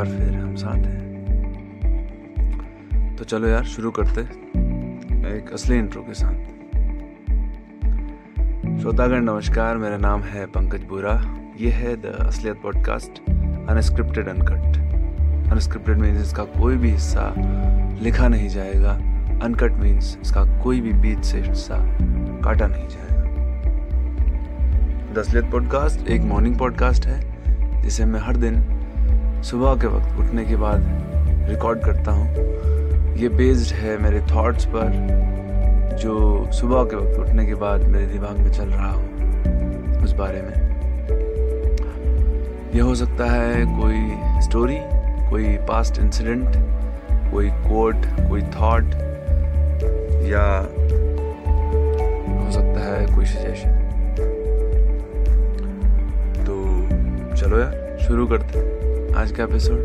बार फिर हम साथ हैं। तो चलो यार, शुरू करते एक असली इंट्रो के साथ। श्रोतागण, नमस्कार, मेरा नाम है पंकज बोरा। ये है the Asliyat podcast unscripted uncut unscripted means इसका कोई भी हिस्सा लिखा नहीं जाएगा। अनकट मीन्स इसका कोई भी बीच से हिस्सा काटा नहीं जाएगा। दसलियत पॉडकास्ट एक मॉर्निंग पॉडकास्ट है, जिसे मैं हर दिन सुबह के वक्त उठने के बाद रिकॉर्ड करता हूँ। ये बेस्ड है मेरे थॉट्स पर, जो सुबह के वक्त उठने के बाद मेरे दिमाग में चल रहा हो उस बारे में। यह हो सकता है कोई स्टोरी कोई पास्ट इंसिडेंट कोई कोट कोई थॉट या हो सकता है कोई सजेशन तो चलो यार, शुरू करते आज का एपिसोड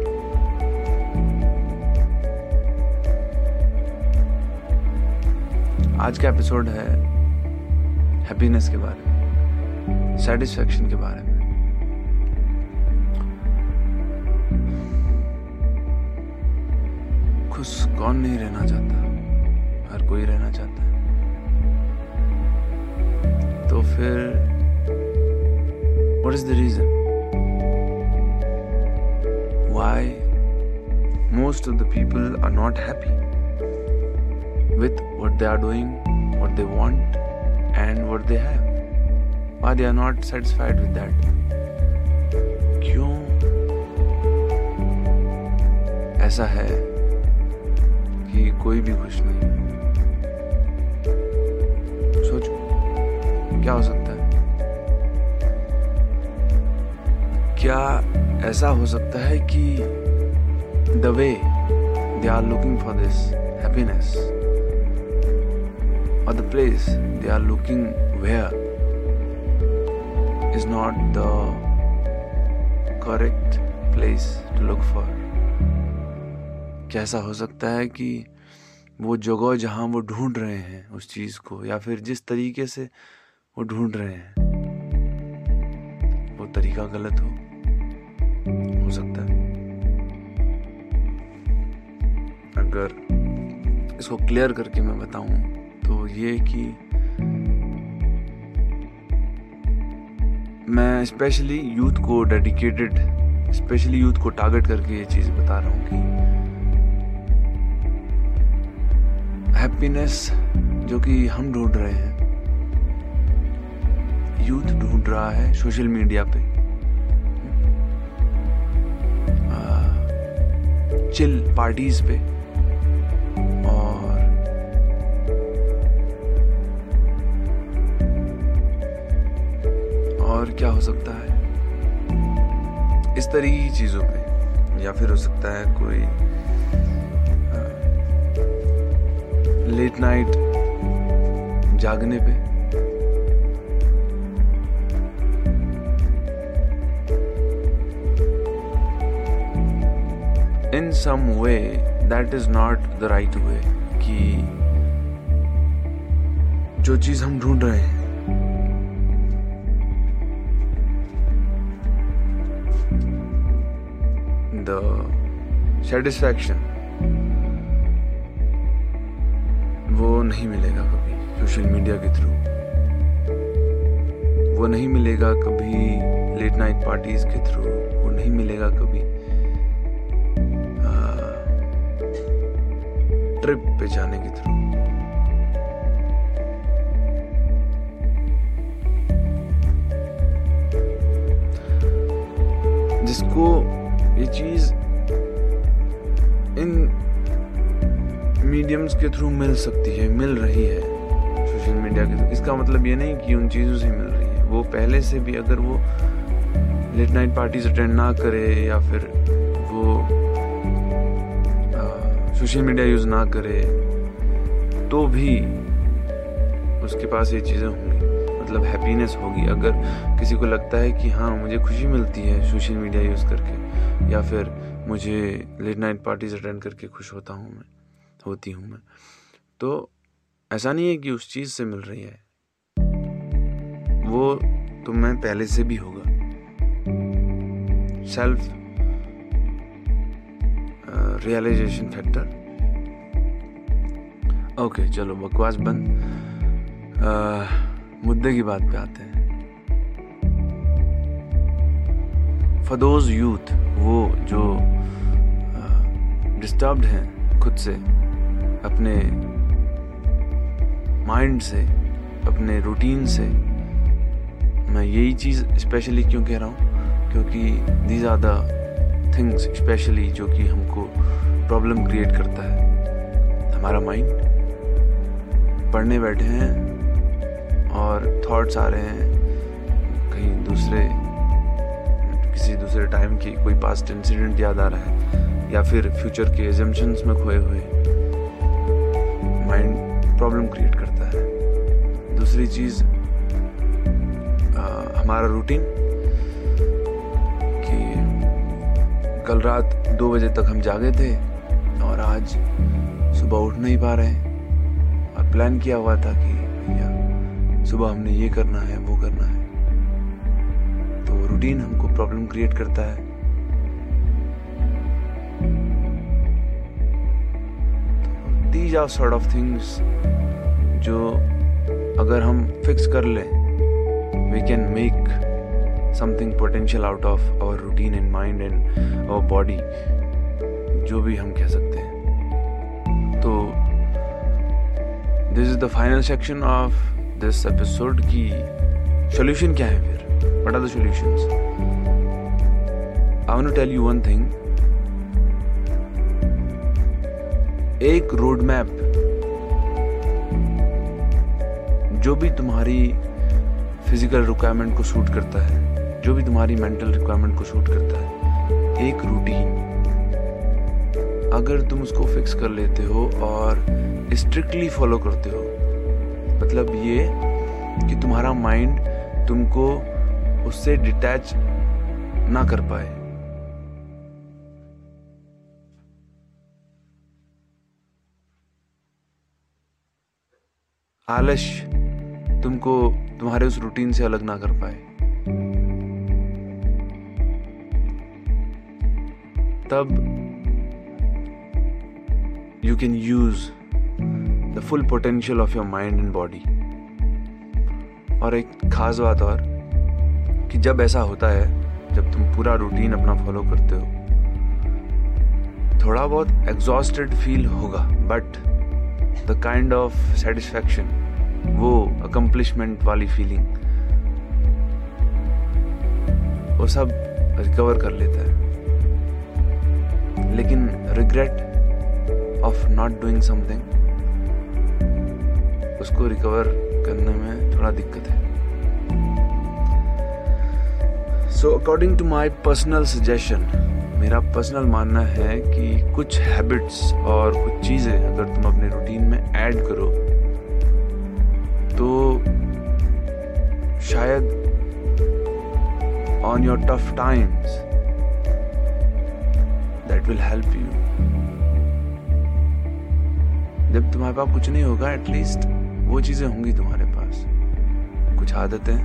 आज का एपिसोड है हैप्पीनेस के बारे में सेटिस्फेक्शन के बारे में. खुश कौन नहीं रहना चाहता? हर कोई रहना चाहता है. तो फिर what is the reason why most of the people are not happy with what they are doing, what they want, and what they have. Why they are not satisfied with that? क्यों ऐसा है कि कोई भी खुश नहीं सोचो क्या हो सकता है क्या ऐसा हो सकता है कि the way they are looking for this happiness और the place they are looking where is not the correct place to look for क्या ऐसा हो सकता है कि वो जगह जहाँ वो ढूंढ रहे हैं उस चीज़ को, या फिर जिस तरीके से वो ढूंढ रहे हैं, वो तरीका गलत हो। हो सकता है। अगर इसको क्लियर करके मैं बताऊँ तो ये कि मैं स्पेशली यूथ को डेडिकेटेड स्पेशली यूथ को टारगेट करके ये चीज़ बता रहा हूँ कि हैप्पीनेस जो कि हम ढूंढ रहे हैं यूथ ढूंढ रहा है सोशल मीडिया पे। चिल पार्टीज़ पे। और और क्या हो सकता है? इस तरीके की चीज़ों पे। या फिर हो सकता है कोई लेट नाइट जागने पे। In some way, that is not the right way, कि जो चीज़ हम ढूंढ रहे हैं द सेटिस्फैक्शन वो नहीं मिलेगा कभी सोशल मीडिया के थ्रू वो नहीं मिलेगा कभी लेट नाइट पार्टीज़ के थ्रू वो नहीं मिलेगा कभी ट्रिप पे जाने के थ्रू जिसको ये चीज़ इन मीडियम्स के थ्रू मिल सकती है, मिल रही है सोशल मीडिया के थ्रू इसका मतलब ये नहीं कि उन चीज़ों से मिल रही है। वो पहले से भी अगर वो लेट नाइट पार्टीज़ अटेंड ना करे या फिर सोशल मीडिया यूज़ ना करे तो भी उसके पास ये चीज़ें होंगी। मतलब हैप्पीनेस होगी। अगर किसी को लगता है कि हाँ मुझे खुशी मिलती है सोशल मीडिया यूज़ करके, या फिर मुझे लेट नाइट पार्टीज़ अटेंड करके खुश होता हूँ मैं, होती हूँ मैं तो ऐसा नहीं है कि उस चीज़ से मिल रही है। वो तो मैं पहले से भी होगा। सेल्फ रियलाइजेशन फैक्टर ओके चलो, बकवास बंद। मुद्दे की बात पे आते हैं। फदोज यूथ वो जो डिस्टर्ब्ड हैं खुद से, अपने माइंड से, अपने रूटीन से, मैं यही चीज़ स्पेशली क्यों कह रहा हूँ? क्योंकि these are the things specially जो कि हमको प्रॉब्लम क्रिएट करता है। हमारा माइंड पढ़ने बैठे हैं और थॉट्स आ रहे हैं कहीं दूसरे, किसी दूसरे टाइम की कोई पास्ट इंसिडेंट याद आ रहा है या फिर फ्यूचर के एजम्पन्स में खोए हुए माइंड प्रॉब्लम क्रिएट करता है। दूसरी चीज़ हमारा रूटीन कल रात दो बजे तक हम जागे थे और आज सुबह उठ नहीं पा रहे हैं। और प्लान किया हुआ था कि भैया, सुबह हमने ये करना है, वो करना है। तो रूटीन हमको प्रॉब्लम क्रिएट करता है। These are sort of things जो अगर हम फिक्स कर लें we can make something potential out of our routine and mind and our body जो भी हम कह सकते हैं तो this is the final section of this episode की सोल्यूशन क्या है फिर what are? I want to tell you one thing. एक रोड मैप जो भी तुम्हारी फ़िज़िकल रिक्वायरमेंट को सूट करता है जो भी तुम्हारी मेंटल रिक्वायरमेंट को सूट करता है, एक रूटीन अगर तुम उसको फिक्स कर लेते हो और स्ट्रिक्टली फॉलो करते हो मतलब ये कि तुम्हारा माइंड तुमको उससे डिटैच ना कर पाए। आलस तुमको तुम्हारे उस रूटीन से अलग ना कर पाए। तब you can use the full potential of your mind and body और एक खास बात और, कि जब ऐसा होता है, जब तुम पूरा रूटीन अपना फॉलो करते हो, थोड़ा बहुत एग्जॉस्टेड फील होगा but the kind of satisfaction वो अकम्पलिशमेंट वाली फीलिंग वो सब रिकवर कर लेता है। लेकिन regret of not doing something उसको रिकवर करने में थोड़ा दिक्कत है। So according to my personal suggestion मेरा पर्सनल मानना है कि कुछ हैबिट्स और कुछ चीज़ें अगर तुम अपने रूटीन में ऐड करो तो शायद on your tough times will help you जब तुम्हारे पास कुछ नहीं होगा एटलीस्ट वो चीज़ें होंगी तुम्हारे पास। कुछ आदतें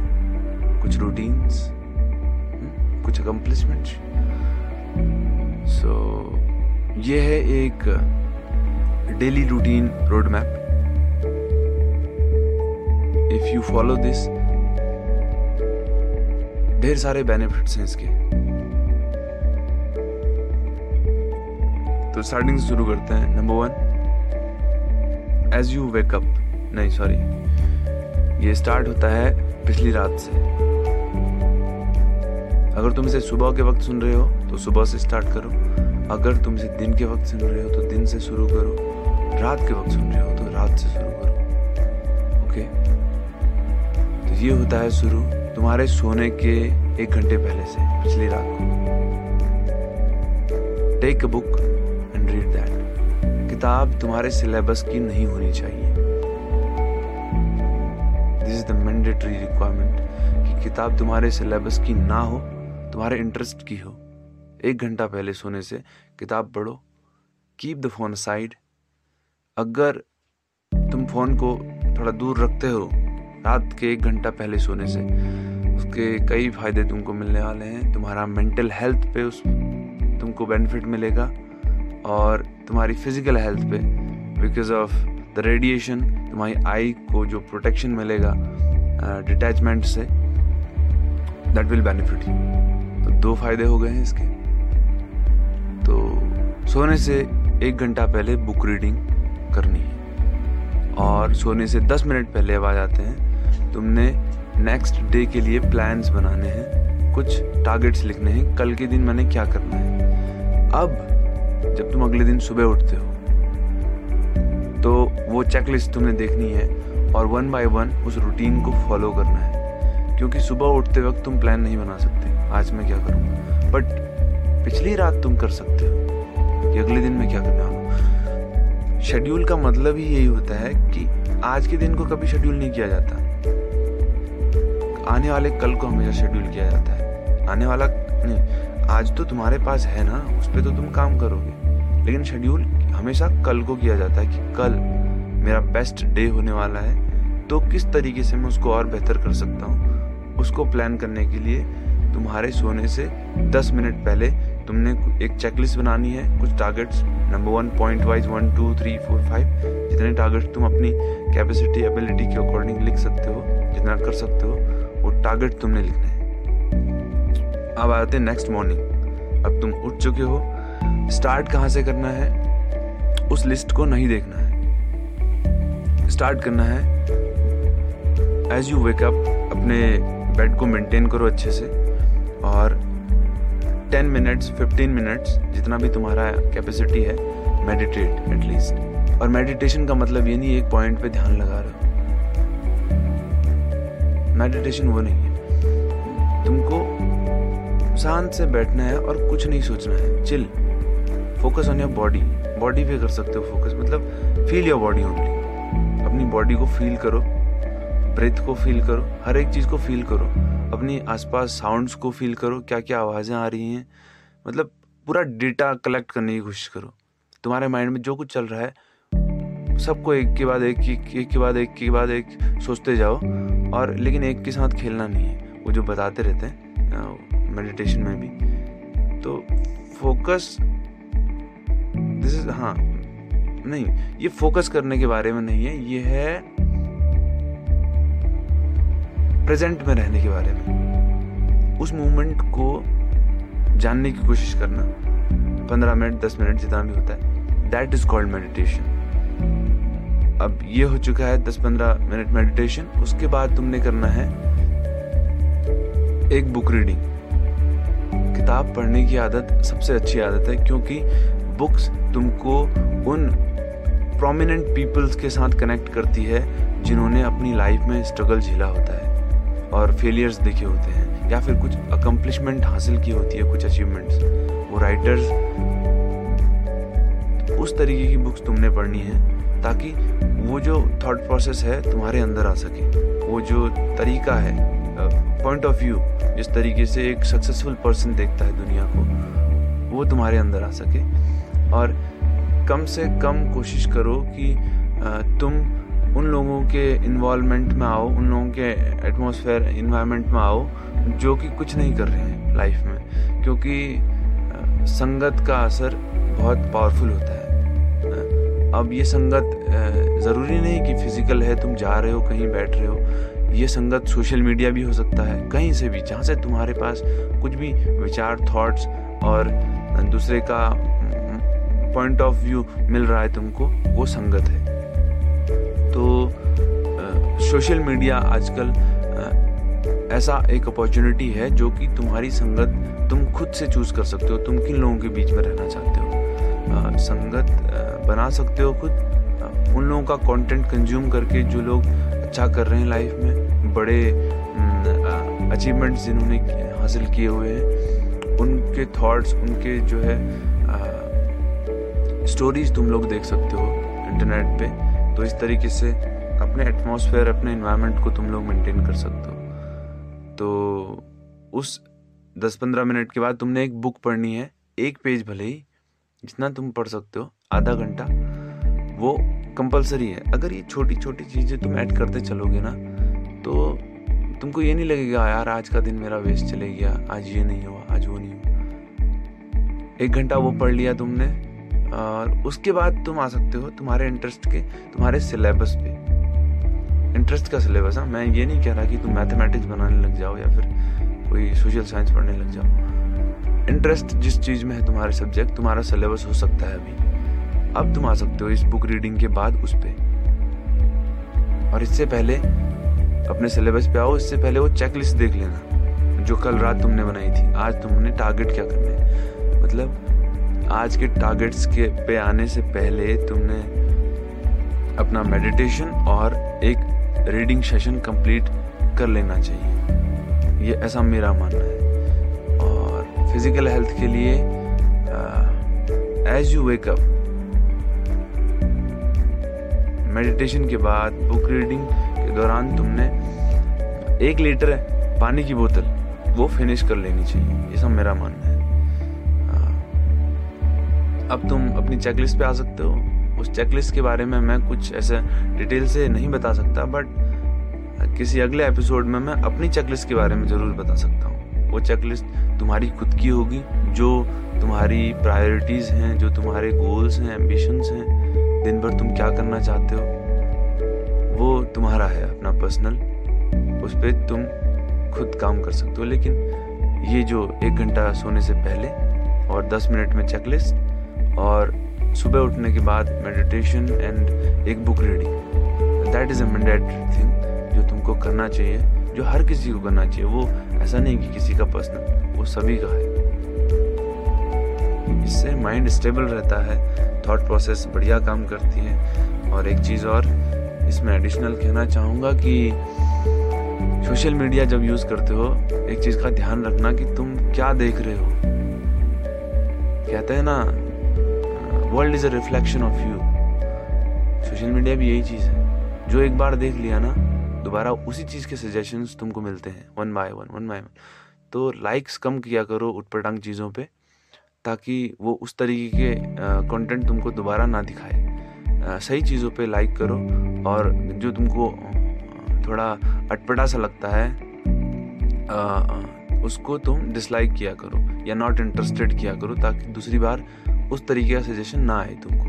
कुछ रूटीन्स कुछ अकम्पलिशमेंट सो so, ये है एक daily routine road map if you follow this ढेर सारे बेनिफिट्स हैं इसके। तो स्टार्टिंग से शुरू करते हैं। Number one as you wake up नहीं सॉरी ये स्टार्ट होता है पिछली रात से। अगर तुम इसे सुबह के वक्त सुन रहे हो तो सुबह से स्टार्ट करो। अगर तुम इसे दिन के वक्त सुन रहे हो तो दिन से शुरू करो। रात के वक्त सुन रहे हो तो रात से शुरू करो। ओके तो ये होता है शुरू तुम्हारे सोने के एक घंटे पहले से, पिछली रात को। टेक अ बुक किताब तुम्हारे सिलेबस की नहीं होनी चाहिए। This is the mandatory requirement कि किताब तुम्हारे सिलेबस की ना हो, तुम्हारे इंटरेस्ट की हो। एक घंटा पहले सोने से किताब पढ़ो। कीप द फ़ोन साइड अगर तुम फ़ोन को थोड़ा दूर रखते हो, रात के एक घंटा पहले सोने से, उसके कई फ़ायदे तुमको मिलने वाले हैं। तुम्हारा मेंटल हेल्थ पे उस तुमको बेनिफिट मिलेगा। और तुम्हारी फ़िज़िकल हेल्थ पे बिकॉज़ ऑफ़ द रेडिएशन तुम्हारी आई को जो प्रोटेक्शन मिलेगा डिटैचमेंट से दैट विल बेनिफिट यू तो दो फ़ायदे हो गए हैं इसके। तो सोने से एक घंटा पहले बुक रीडिंग करनी है। और सोने से दस मिनट पहले अब आ जाते हैं। तुमने नेक्स्ट डे के लिए प्लान्स बनाने हैं। कुछ टारगेट्स लिखने हैं। कल के दिन मैंने क्या करना है? अब जब तुम अगले दिन सुबह उठते हो। तो वो चेकलिस्ट तुम्हें देखनी है और वन बाय वन उस रूटीन को फॉलो करना है। क्योंकि सुबह उठते वक्त तुम प्लान नहीं बना सकते। आज मैं क्या करूँगा बट पिछली रात तुम कर सकते हो। कि अगले दिन मैं क्या करने वाला शेड्यूल का मतलब ही यही होता है कि आज के दिन को कभी शेड्यूल नहीं किया जाता। आने वाले कल को हमेशा शेड्यूल किया जाता है। आने वाला, नहीं, आज तो तुम्हारे पास है ना, उस पर तो तुम काम करोगे। लेकिन शेड्यूल हमेशा कल को किया जाता है कि कल मेरा बेस्ट डे होने वाला है तो किस तरीके से मैं उसको और बेहतर कर सकता हूँ? उसको प्लान करने के लिए तुम्हारे सोने से 10 मिनट पहले तुमने एक चेकलिस्ट बनानी है। कुछ targets number one point wise one two three four five जितने टारगेट्स तुम अपनी कैपेसिटी एबिलिटी के अकॉर्डिंग लिख सकते हो, जितना कर सकते हो, वो टारगेट तुमने लिखना है। अब आते हैं नेक्स्ट मॉर्निंग अब तुम उठ चुके हो स्टार्ट कहाँ से करना है? उस लिस्ट को नहीं देखना है। स्टार्ट करना है। एज यू वेकअप अपने बेड को मेंटेन करो अच्छे से। और 10 मिनट्स 15 मिनट्स जितना भी तुम्हारा कैपेसिटी है मेडिटेट एटलीस्ट और मेडिटेशन का मतलब ये नहीं, एक पॉइंट पे ध्यान लगा रहे मेडिटेशन वो नहीं है। तुमको शांत से बैठना है और कुछ नहीं सोचना है। Chill focus on your body body पे कर सकते हो फोकस मतलब फील योर बॉडी ओनली अपनी बॉडी को फील करो. ब्रेथ को फील करो. हर एक चीज़ को फील करो. अपनी आसपास साउंड्स को फील करो. क्या क्या आवाज़ें आ रही हैं? मतलब पूरा डेटा कलेक्ट करने की कोशिश करो. तुम्हारे माइंड में जो कुछ चल रहा है, सबको एक के बाद एक एक के बाद एक के बाद एक सोचते जाओ. और लेकिन एक के साथ खेलना नहीं है. वो जो बताते रहते हैं मेडिटेशन में भी. तो फोकस दिस इज़ हाँ नहीं, ये फोकस करने के बारे में नहीं है, ये है प्रेजेंट में रहने के बारे में। उस मोमेंट को जानने की कोशिश करना। पंद्रह मिनट, दस मिनट जितना भी होता है दैट इज़ कॉल्ड मेडिटेशन अब ये हो चुका है दस पंद्रह मिनट मेडिटेशन उसके बाद तुमने करना है एक बुक रीडिंग किताब पढ़ने की आदत सबसे अच्छी आदत है, क्योंकि बुक्स तुमको उन प्रोमिनेंट पीपल्स के साथ कनेक्ट करती है जिन्होंने अपनी लाइफ में स्ट्रगल झेला होता है और फेलियर्स देखे होते हैं या फिर कुछ अकम्पलिशमेंट हासिल की होती है, कुछ अचीवमेंट्स वो राइटर्स उस तरीके की बुक्स तुमने पढ़नी है ताकि वो जो थॉट प्रोसेस है तुम्हारे अंदर आ सके। वो जो तरीका है पॉइंट ऑफ़ व्यू जिस तरीके से एक सक्सेसफुल पर्सन देखता है दुनिया को, वो तुम्हारे अंदर आ सके। और कम से कम कोशिश करो कि तुम उन लोगों के इन्वॉलमेंट में आओ, उन लोगों के एटमोसफेयर इन्वायरमेंट में आओ, जो कि कुछ नहीं कर रहे हैं लाइफ में। क्योंकि संगत का असर बहुत पावरफुल होता है। अब ये संगत ज़रूरी नहीं कि फ़िज़िकल है, तुम जा रहे हो, कहीं बैठ रहे हो। ये संगत सोशल मीडिया भी हो सकता है, कहीं से भी, जहाँ से तुम्हारे पास कुछ भी विचार थॉट्स और दूसरे का पॉइंट ऑफ़ व्यू मिल रहा है तुमको, वो संगत है। तो सोशल मीडिया आजकल ऐसा एक अपॉर्चुनिटी है जो कि तुम्हारी संगत तुम खुद से चूज़ कर सकते हो, तुम किन लोगों के बीच में रहना चाहते हो। संगत बना सकते हो खुद उन लोगों का कंटेंट कंज्यूम करके जो लोग अच्छा कर रहे हैं लाइफ में, बड़े अचीवमेंट्स जिन्होंने हासिल किए हुए हैं, उनके थॉट्स उनके जो है स्टोरीज तुम लोग देख सकते हो इंटरनेट पे। तो इस तरीके से अपने एटमॉस्फेयर अपने इन्वायरमेंट को तुम लोग मेंटेन कर सकते हो। तो उस 10-15 मिनट के बाद तुमने एक बुक पढ़नी है। एक पेज भले ही, जितना तुम पढ़ सकते हो, आधा घंटा। वो कंपलसरी है। अगर ये छोटी छोटी चीज़ें तुम ऐड करते चलोगे ना तो तुमको ये नहीं लगेगा यार, आज का दिन मेरा वेस्ट चले गया, आज ये नहीं हुआ, आज वो नहीं हुआ। एक घंटा वो पढ़ लिया तुमने और उसके बाद तुम आ सकते हो तुम्हारे इंटरेस्ट के, तुम्हारे सिलेबस पे। इंटरेस्ट का सिलेबस हाँ मैं ये नहीं कह रहा कि तुम मैथमेटिक्स बनाने लग जाओ या फिर कोई सोशल साइंस पढ़ने लग जाओ। इंटरेस्ट जिस चीज़ में है तुम्हारे सब्जेक्ट तुम्हारा सिलेबस हो सकता है अभी। अब तुम आ सकते हो इस बुक रीडिंग के बाद उस पर और इससे पहले अपने सिलेबस पे आओ, इससे पहले वो चेकलिस्ट देख लेना, जो कल रात तुमने बनाई थी। आज तुमने टारगेट क्या करना है? मतलब आज के टारगेट्स के पे आने से पहले तुमने अपना मेडिटेशन और एक रीडिंग सेशन कंप्लीट कर लेना चाहिए। ये ऐसा मेरा मानना है। और फ़िज़िकल हेल्थ के लिए एज यू वेकअप मेडिटेशन के बाद बुक रीडिंग के दौरान तुमने एक लीटर पानी की बोतल वो फिनिश कर लेनी चाहिए। ये सब मेरा मानना है। अब तुम अपनी चेकलिस्ट पे आ सकते हो। उस चेकलिस्ट के बारे में मैं कुछ ऐसे डिटेल से नहीं बता सकता बट किसी अगले एपिसोड में मैं अपनी चेकलिस्ट के बारे में ज़रूर बता सकता हूँ। वो चेकलिस्ट तुम्हारी खुद की होगी, जो तुम्हारी प्रायोरिटीज़ हैं, जो तुम्हारे गोल्स हैं एम्बिशंस हैं, दिन भर तुम क्या करना चाहते हो, वो तुम्हारा है अपना पर्सनल उस पर तुम खुद काम कर सकते हो, लेकिन ये जो एक घंटा सोने से पहले और दस मिनट में चेकलिस्ट और सुबह उठने के बाद मेडिटेशन एंड एक book reading that is a mandatory thing जो तुमको करना चाहिए, जो हर किसी को करना चाहिए। वो ऐसा नहीं कि किसी का पर्सनल वो सभी का है। इससे माइंड स्टेबल रहता है थॉट प्रोसेस बढ़िया काम करती है। और एक चीज़ और, इसमें एडिशनल कहना चाहूँगा कि सोशल मीडिया जब यूज़ करते हो, एक चीज़ का ध्यान रखना कि तुम क्या देख रहे हो। कहते हैं ना world is a reflection of you social media भी यही चीज़ है। जो एक बार देख लिया ना, दोबारा उसी चीज़ के सजेशंस तुमको मिलते हैं one by one one by one तो लाइक्स कम किया करो उटपटांग चीज़ों पे, ताकि वो उस तरीके के कंटेंट तुमको दोबारा ना दिखाए। सही चीज़ों पे लाइक करो और जो तुमको थोड़ा अटपटा सा लगता है उसको तुम डिसलाइक किया करो या नॉट इंटरेस्टेड किया करो, ताकि दूसरी बार उस तरीके का सजेशन ना आए तुमको।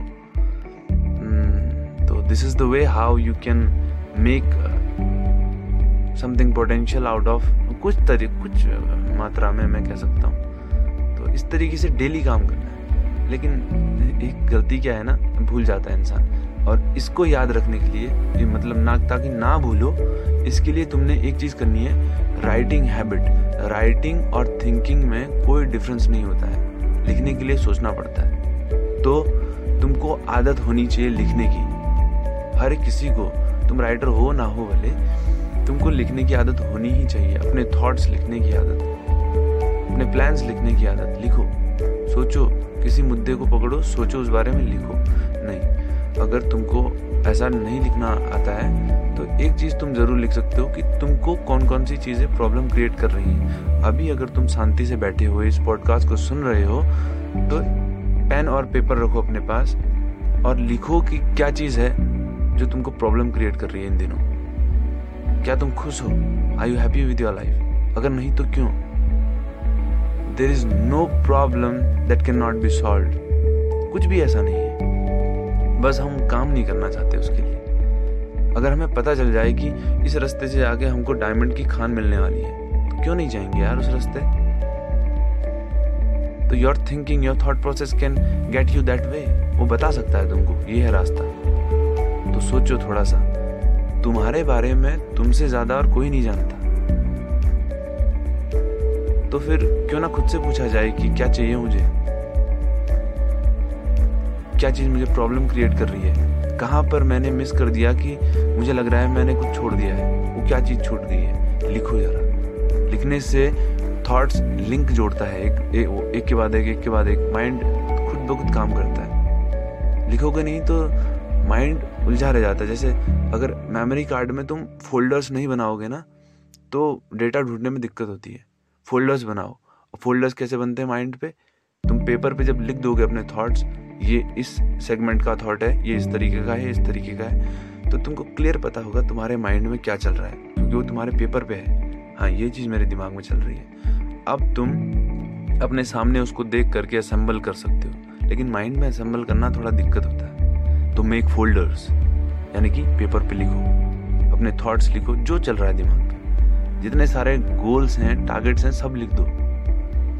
हम्म, तो this is the way how you can make something potential out of कुछ तरीके कुछ मात्रा में मैं कह सकता हूँ। तो इस तरीके से डेली काम करना है। लेकिन एक गलती क्या है ना भूल जाता है इंसान। और इसको याद रखने के लिए मतलब ना ताकि ना भूलो इसके लिए तुमने एक चीज़ करनी है राइटिंग हैबिट राइटिंग और थिंकिंग में कोई डिफरेंस नहीं होता है। लिखने के लिए सोचना पड़ता है। तो तुमको आदत होनी चाहिए लिखने की। हर किसी को, तुम राइटर हो ना हो भले, तुमको लिखने की आदत होनी ही चाहिए। अपने थॉट्स लिखने की आदत, अपने प्लान्स लिखने की आदत लिखो। सोचो, किसी मुद्दे को पकड़ो, सोचो उस बारे में लिखो। नहीं, अगर तुमको ऐसा नहीं लिखना आता है तो एक चीज़ तुम ज़रूर लिख सकते हो कि तुमको कौन कौन सी चीज़ें प्रॉब्लम क्रिएट कर रही हैं। अभी अगर तुम शांति से बैठे हो इस पॉडकास्ट को सुन रहे हो तो पेन और पेपर रखो अपने पास और लिखो कि क्या चीज़ है जो तुमको प्रॉब्लम क्रिएट कर रही है इन दिनों। क्या तुम खुश हो? I you happy with your life अगर नहीं तो क्यों? There is no problem that can not be solve कुछ भी ऐसा नहीं है। बस हम काम नहीं करना चाहते उसके लिए। अगर हमें पता चल जाए कि इस रास्ते से आगे हमको डायमंड की खान मिलने वाली है तो क्यों नहीं जाएँगे यार उस रास्ते? तो your thinking your thought process can get you that way वो बता सकता है तुमको, ये है रास्ता। तो सोचो थोड़ा सा, तुम्हारे बारे में तुमसे ज़्यादा और कोई नहीं जानता। तो फिर क्यों ना खुद से पूछा जाए कि क्या चाहिए मुझे? क्या चीज़ मुझे प्रॉब्लम क्रिएट कर रही है? कहाँ पर मैंने मिस कर दिया कि मुझे लग रहा है मैंने कुछ छोड़ दिया है? वो क्या चीज़ छूट गई है? लिखो जरा। लिखने से थॉट्स लिंक जोड़ता है। एक, एक, एक के बाद एक एक के बाद एक। माइंड खुद ब खुद काम करता है। लिखोगे नहीं तो माइंड उलझा रह जाता है। जैसे अगर मेमोरी कार्ड में तुम फोल्डर्स नहीं बनाओगे ना तो डेटा ढूँढने में दिक्कत होती है। फोल्डर्स बनाओ। फोल्डर्स कैसे बनते हैं माइंड पे? तुम पेपर पे जब लिख दोगे अपने थॉट्स ये इस सेगमेंट का थॉट है, ये इस तरीके का है इस तरीके का है। तो तुमको क्लियर पता होगा तुम्हारे माइंड में क्या चल रहा है, क्योंकि वो तुम्हारे पेपर पे है। हाँ ये चीज़ मेरे दिमाग में चल रही है। अब तुम अपने सामने उसको देख करके असेंबल कर सकते हो, लेकिन माइंड में असेंबल करना थोड़ा दिक्कत होता है। तो मेक फोल्डर्स यानी कि पेपर पे लिखो, अपने थॉट्स लिखो, जो चल रहा है दिमाग में जितने सारे गोल्स हैं टारगेट्स हैं, सब लिख दो।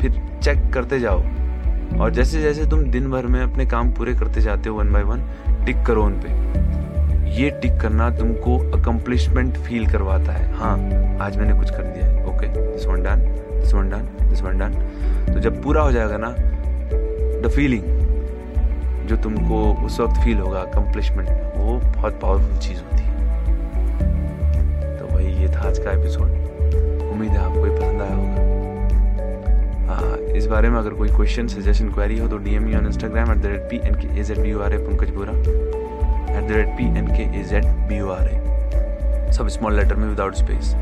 फिर चेक करते जाओ और जैसे जैसे तुम दिन भर में अपने काम पूरे करते जाते हो वन बाय वन, टिक करो उन पे। ये टिक करना तुमको अकम्पलिशमेंट फील करवाता है। हाँ आज मैंने कुछ कर दिया है। Okay this one done this one done this one done तो जब पूरा हो जाएगा ना द फीलिंग जो तुमको उस वक्त फील होगा अकम्पलिशमेंट वो बहुत पावरफुल चीज़ होती है। तो वही ये था आज का एपिसोड उम्मीद है आपको ये पसंद आया होगा। इस बारे में अगर कोई क्वेश्चन सजेशन क्वेरी हो तो D M on Instagram at the rate P N K A Z B U R A Pankaj Bora. At the rate P N K A Z B U R A सब small letter में without space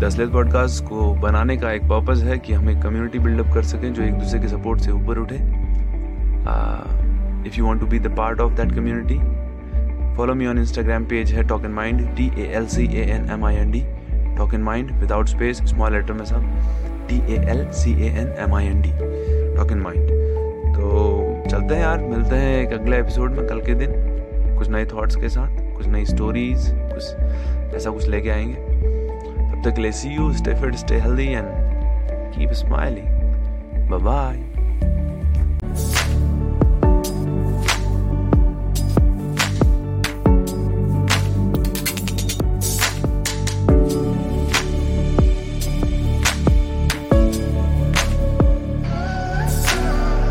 the slate podcast को बनाने का एक purpose है कि हम एक कम्युनिटी बिल्डअप कर सकें जो एक दूसरे के सपोर्ट से ऊपर उठे। If you want to be the part of that community follow me on Instagram page है talk N mind T A L C A N M I N D talk N mind without space small letter में सब। T A L C A N M I N D talk in mind तो चलते हैं यार, मिलते हैं एक अगले एपिसोड में कल के दिन। कुछ नए थॉट्स के साथ, कुछ नई स्टोरीज कुछ ऐसा कुछ लेके आएँगे। तब तक ले see you stay fit stay healthy and keep smiling bye bye